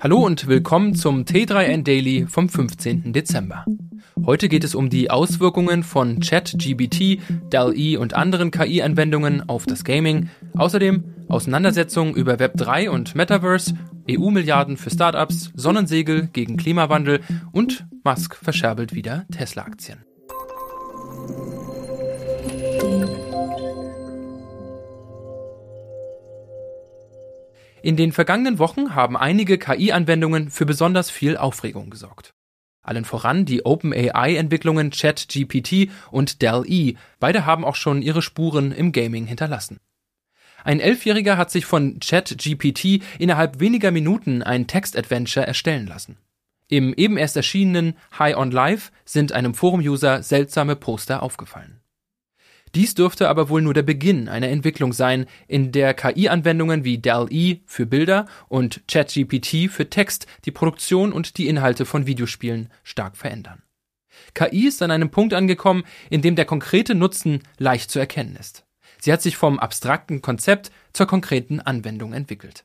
Hallo und willkommen zum T3N Daily vom 15. Dezember. Heute geht es um die Auswirkungen von ChatGBT, DALL-E und anderen KI-Anwendungen auf das Gaming, außerdem Auseinandersetzungen über Web3 und Metaverse, EU-Milliarden für Startups, Sonnensegel gegen Klimawandel und Musk verscherbelt wieder Tesla-Aktien. In den vergangenen Wochen haben einige KI-Anwendungen für besonders viel Aufregung gesorgt. Allen voran die OpenAI-Entwicklungen ChatGPT und DALL-E. Beide haben auch schon ihre Spuren im Gaming hinterlassen. Ein Elfjähriger hat sich von ChatGPT innerhalb weniger Minuten ein Text-Adventure erstellen lassen. Im eben erst erschienenen High on Life sind einem Forum-User seltsame Poster aufgefallen. Dies dürfte aber wohl nur der Beginn einer Entwicklung sein, in der KI-Anwendungen wie DALL-E für Bilder und ChatGPT für Text die Produktion und die Inhalte von Videospielen stark verändern. KI ist an einem Punkt angekommen, in dem der konkrete Nutzen leicht zu erkennen ist. Sie hat sich vom abstrakten Konzept zur konkreten Anwendung entwickelt.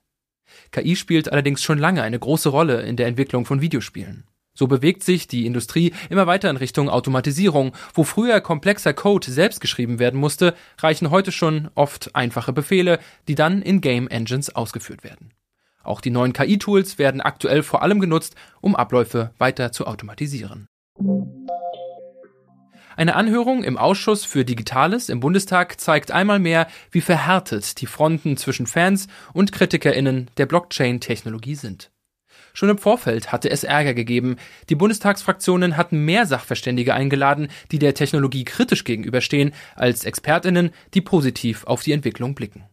KI spielt allerdings schon lange eine große Rolle in der Entwicklung von Videospielen. So bewegt sich die Industrie immer weiter in Richtung Automatisierung. Wo früher komplexer Code selbst geschrieben werden musste, reichen heute schon oft einfache Befehle, die dann in Game Engines ausgeführt werden. Auch die neuen KI-Tools werden aktuell vor allem genutzt, um Abläufe weiter zu automatisieren. Eine Anhörung im Ausschuss für Digitales im Bundestag zeigt einmal mehr, wie verhärtet die Fronten zwischen Fans und Kritikerinnen der Blockchain-Technologie sind. Schon im Vorfeld hatte es Ärger gegeben. Die Bundestagsfraktionen hatten mehr Sachverständige eingeladen, die der Technologie kritisch gegenüberstehen, als Expertinnen, die positiv auf die Entwicklung blicken.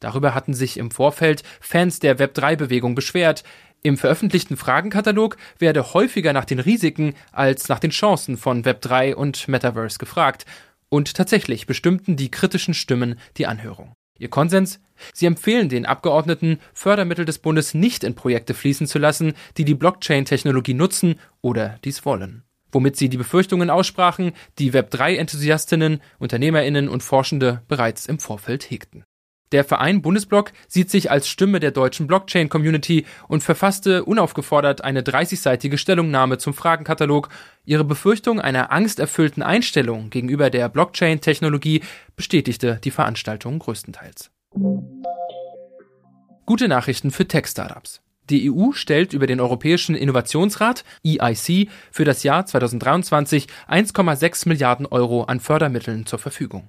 Darüber hatten sich im Vorfeld Fans der Web3-Bewegung beschwert. Im veröffentlichten Fragenkatalog werde häufiger nach den Risiken als nach den Chancen von Web3 und Metaverse gefragt. Und tatsächlich bestimmten die kritischen Stimmen die Anhörung. Ihr Konsens? Sie empfehlen den Abgeordneten, Fördermittel des Bundes nicht in Projekte fließen zu lassen, die die Blockchain-Technologie nutzen oder dies wollen. Womit sie die Befürchtungen aussprachen, die Web3-Enthusiastinnen, Unternehmerinnen und Forschende bereits im Vorfeld hegten. Der Verein Bundesblock sieht sich als Stimme der deutschen Blockchain-Community und verfasste unaufgefordert eine 30-seitige Stellungnahme zum Fragenkatalog. Ihre Befürchtung einer angsterfüllten Einstellung gegenüber der Blockchain-Technologie bestätigte die Veranstaltung größtenteils. Gute Nachrichten für Tech-Startups. Die EU stellt über den Europäischen Innovationsrat EIC für das Jahr 2023 1,6 Milliarden Euro an Fördermitteln zur Verfügung.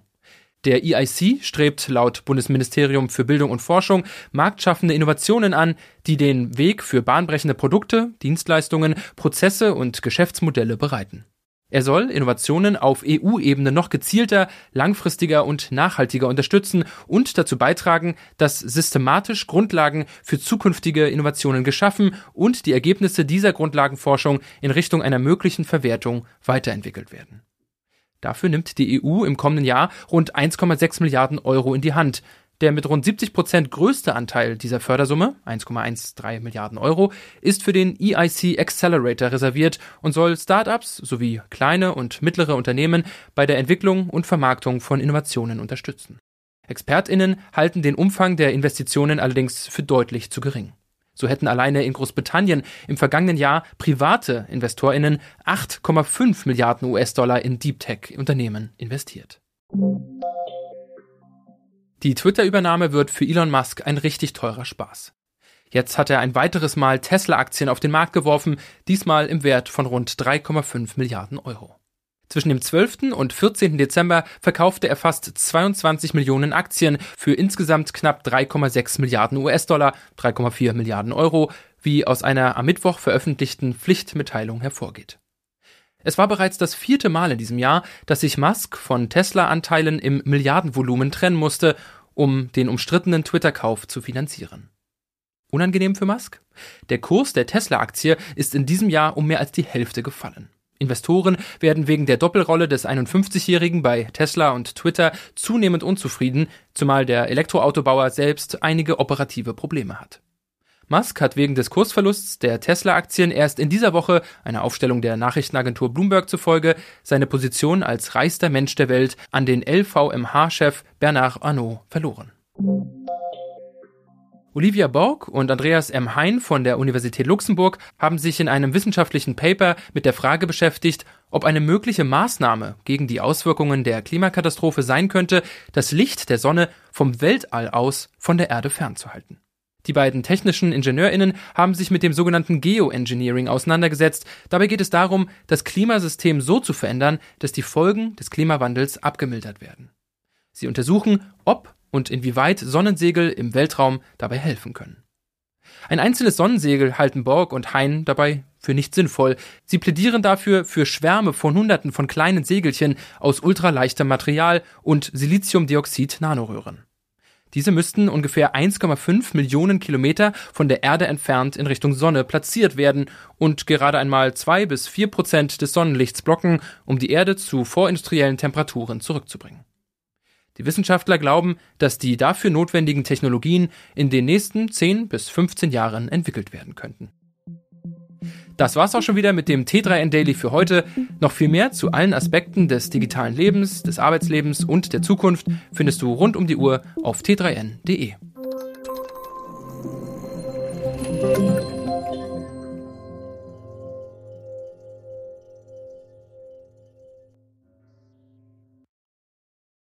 Der EIC strebt laut Bundesministerium für Bildung und Forschung marktschaffende Innovationen an, die den Weg für bahnbrechende Produkte, Dienstleistungen, Prozesse und Geschäftsmodelle bereiten. Er soll Innovationen auf EU-Ebene noch gezielter, langfristiger und nachhaltiger unterstützen und dazu beitragen, dass systematisch Grundlagen für zukünftige Innovationen geschaffen und die Ergebnisse dieser Grundlagenforschung in Richtung einer möglichen Verwertung weiterentwickelt werden. Dafür nimmt die EU im kommenden Jahr rund 1,6 Milliarden Euro in die Hand. Der mit rund 70 Prozent größte Anteil dieser Fördersumme, 1,13 Milliarden Euro, ist für den EIC Accelerator reserviert und soll Startups sowie kleine und mittlere Unternehmen bei der Entwicklung und Vermarktung von Innovationen unterstützen. ExpertInnen halten den Umfang der Investitionen allerdings für deutlich zu gering. So hätten alleine in Großbritannien im vergangenen Jahr private InvestorInnen 8,5 Milliarden US-Dollar in Deep Tech-Unternehmen investiert. Die Twitter-Übernahme wird für Elon Musk ein richtig teurer Spaß. Jetzt hat er ein weiteres Mal Tesla-Aktien auf den Markt geworfen, diesmal im Wert von rund 3,5 Milliarden Euro. Zwischen dem 12. und 14. Dezember verkaufte er fast 22 Millionen Aktien für insgesamt knapp 3,6 Milliarden US-Dollar, 3,4 Milliarden Euro, wie aus einer am Mittwoch veröffentlichten Pflichtmitteilung hervorgeht. Es war bereits das vierte Mal in diesem Jahr, dass sich Musk von Tesla-Anteilen im Milliardenvolumen trennen musste, um den umstrittenen Twitter-Kauf zu finanzieren. Unangenehm für Musk? Der Kurs der Tesla-Aktie ist in diesem Jahr um mehr als die Hälfte gefallen. Investoren werden wegen der Doppelrolle des 51-Jährigen bei Tesla und Twitter zunehmend unzufrieden, zumal der Elektroautobauer selbst einige operative Probleme hat. Musk hat wegen des Kursverlusts der Tesla-Aktien erst in dieser Woche, einer Aufstellung der Nachrichtenagentur Bloomberg zufolge, seine Position als reichster Mensch der Welt an den LVMH-Chef Bernard Arnault verloren. Olivia Borg und Andreas M. Hein von der Universität Luxemburg haben sich in einem wissenschaftlichen Paper mit der Frage beschäftigt, ob eine mögliche Maßnahme gegen die Auswirkungen der Klimakatastrophe sein könnte, das Licht der Sonne vom Weltall aus von der Erde fernzuhalten. Die beiden technischen IngenieurInnen haben sich mit dem sogenannten Geoengineering auseinandergesetzt. Dabei geht es darum, das Klimasystem so zu verändern, dass die Folgen des Klimawandels abgemildert werden. Sie untersuchen, ob und inwieweit Sonnensegel im Weltraum dabei helfen können. Ein einzelnes Sonnensegel halten Borg und Hein dabei für nicht sinnvoll. Sie plädieren dafür für Schwärme von Hunderten von kleinen Segelchen aus ultraleichtem Material und Siliziumdioxid-Nanoröhren. Diese müssten ungefähr 1,5 Millionen Kilometer von der Erde entfernt in Richtung Sonne platziert werden und gerade einmal zwei bis vier Prozent des Sonnenlichts blocken, um die Erde zu vorindustriellen Temperaturen zurückzubringen. Die Wissenschaftler glauben, dass die dafür notwendigen Technologien in den nächsten 10 bis 15 Jahren entwickelt werden könnten. Das war's auch schon wieder mit dem T3N Daily für heute. Noch viel mehr zu allen Aspekten des digitalen Lebens, des Arbeitslebens und der Zukunft findest du rund um die Uhr auf t3n.de.